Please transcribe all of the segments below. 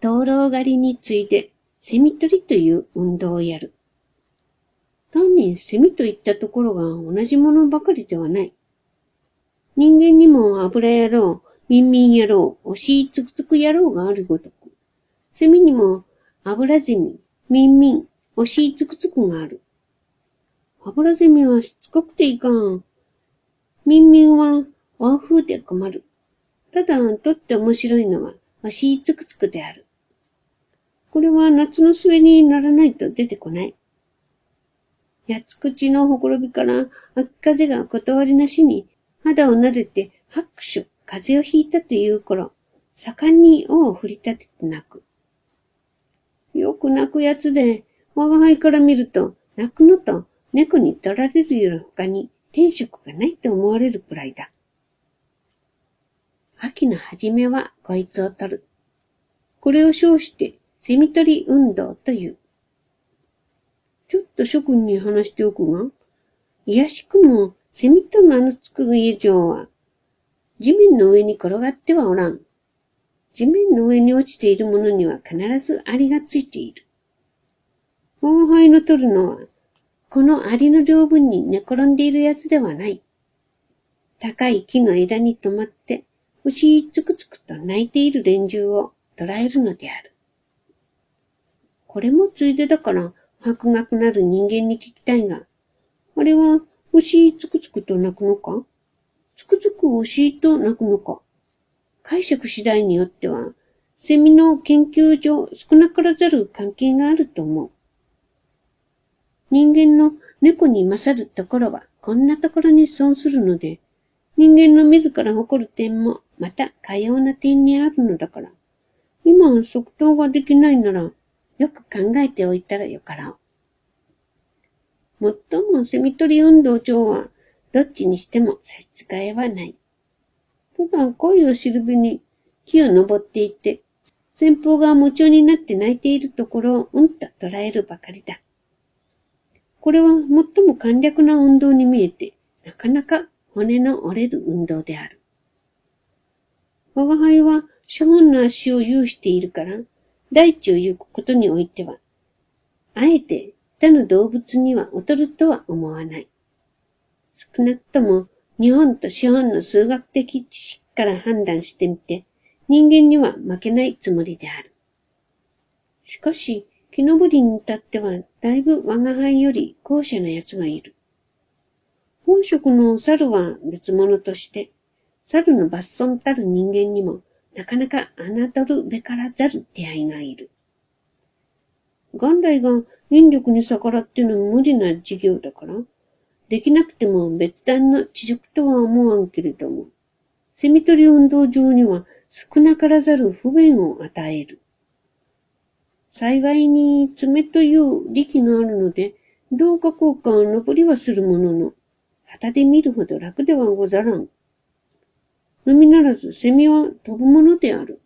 灯籠狩りに次いで、セミ取りという運動をやる。単にセミといったところが同じものばかりではない。人間にも油野郎、ミンミン野郎、おしいつくつく野郎があるごとく、セミにも油ゼミ、ミンミン、おしいつくつくがある。油ゼミはしつこくていかん。ミンミンは和風で困る。ただ、とって面白いのは、おしいつくつくである。これは夏の末にならないと出てこない。八つ口のほころびから秋風が断りなしに肌を撫でて拍手、風邪をひいたという頃、盛んに尾を振り立てて泣く。よく泣くやつで、我が輩から見ると、泣くのと猫に取られるより他に天職がないと思われるくらいだ。秋の初めはこいつを取る。これを称してセミ取り運動という。ちょっと諸君に話しておくが、いやしくもセミと名の付く以上は、地面の上に転がってはおらん。地面の上に落ちているものには必ずアリがついている。大灰の取るのは、このアリの両分に寝転んでいるやつではない。高い木の枝に止まって、牛つくつくと泣いている連中を捉えるのである。これもついでだから、白学なる人間に聞きたいが、あれは牛つくつくと泣くのか？つくつく牛と泣くのか？解釈次第によっては、セミの研究上少なからざる関係があると思う。人間の猫に勝るところはこんなところに損するので、人間の自ら誇る点もまたかような点にあるのだから、今は即答ができないなら、よく考えておいたらよから。もっともセミ取り運動上は、どっちにしても差し支えはない。普段恋を知るべに木を登っていて、先方が夢中になって泣いているところをうんと捉えるばかりだ。これは最も簡略な運動に見えて、なかなか骨の折れる運動である。我が輩は資本の足を有しているから、大地を行くことにおいては、あえて他の動物には劣るとは思わない。少なくとも日本と資本の数学的知識から判断してみて、人間には負けないつもりである。しかし、木登りに至っては、だいぶ我が輩より後者の奴がいる。本職の猿は別物として、猿の抜損たる人間にも、なかなか侮るべからざる出会いがいる。元来が引力に逆らっての無理な事業だから、できなくても別段の知熟とは思わんけれども、セミ取り運動上には少なからざる不便を与える。幸いに爪という力があるので、どうか効果は残りはするものの、旗で見るほど楽ではござらん。のみならず、セミは飛ぶものである。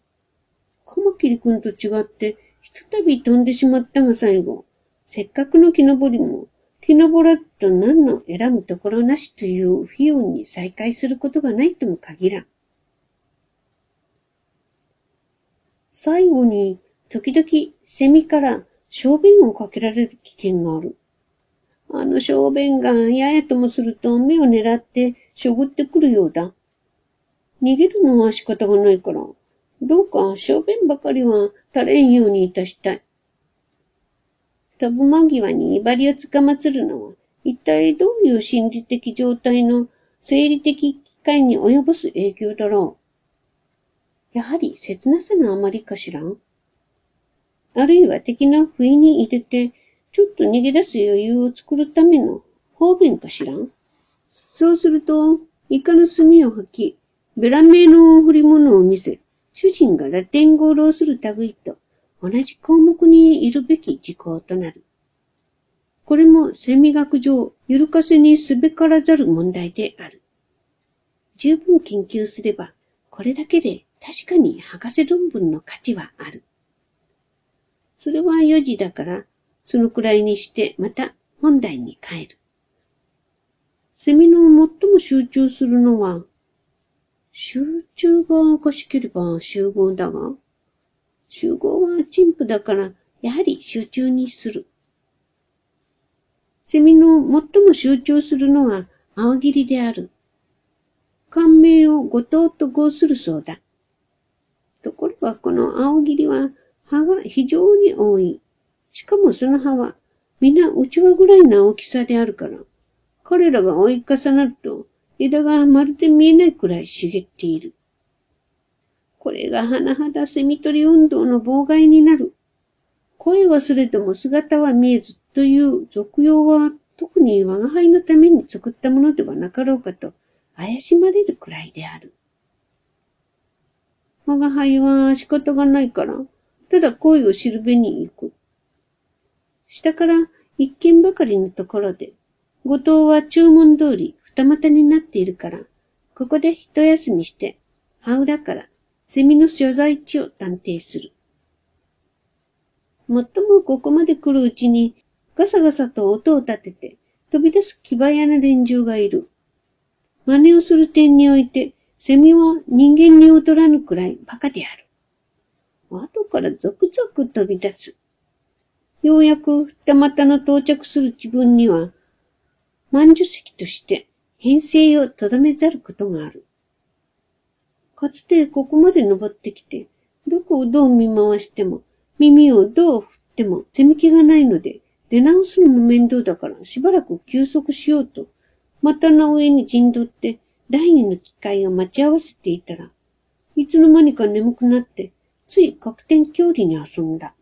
カマキリ君と違って、ひとたび飛んでしまったが最後、せっかくの木登りも、木登らずと何の選ぶところなしという不運に再会することがないとも限らん。最後に、時々セミから小便をかけられる危険がある。あの小便がややともすると目を狙ってしょぐってくるようだ。逃げるのは仕方がないから、どうか小便ばかりは垂れんようにいたしたい。飛ぶ間際に威張りをつかまつるのは、一体どういう心理的状態の生理的機会に及ぼす影響だろう。やはり切なさがあまりかしら？ん。あるいは敵の不意に入れて、ちょっと逃げ出す余裕を作るための方便かしら？ん。そうすると、イカの炭を吐き、ベラメの振り物を見せ、主人がラテン語を浪する類と同じ項目にいるべき事項となる。これもセミ学上、ゆるかせにすべからざる問題である。十分研究すれば、これだけで確かに博士論文の価値はある。それは4時だから、そのくらいにしてまた本題に帰る。セミの最も集中するのは、集中がおかしければ集合だが、集合は陳腐だから、やはり集中にする。セミの最も集中するのは青霧である。感銘を後藤と号するそうだ。ところがこの青霧は葉が非常に多い。しかもその葉は皆内輪ぐらいの大きさであるから、彼らが追い重なると枝がまるで見えないくらい茂っている。これが甚だセミ取り運動の妨害になる。声はすれども姿は見えずという俗用は特に我が輩のために作ったものではなかろうかと怪しまれるくらいである。我が輩は仕方がないから、ただ声を知るべに行く。下から一軒ばかりのところで、後藤は注文通り二股になっているから、ここで一休みして、葉裏からセミの所在地を探偵する。もっともここまで来るうちに、ガサガサと音を立てて飛び出す木早な連中がいる。真似をする点において、セミは人間に劣らぬくらい馬鹿である。後から続々飛び出す。ようやく二股の到着する自分には、万寿石として編成をとどめざることがある。かつてここまで登ってきて、どこをどう見回しても、耳をどう振っても、背み気がないので、出直すのも面倒だからしばらく休息しようと、股の上に陣取って第二の機会を待ち合わせていたら、いつの間にか眠くなって、つい角天郷里に遊んだ。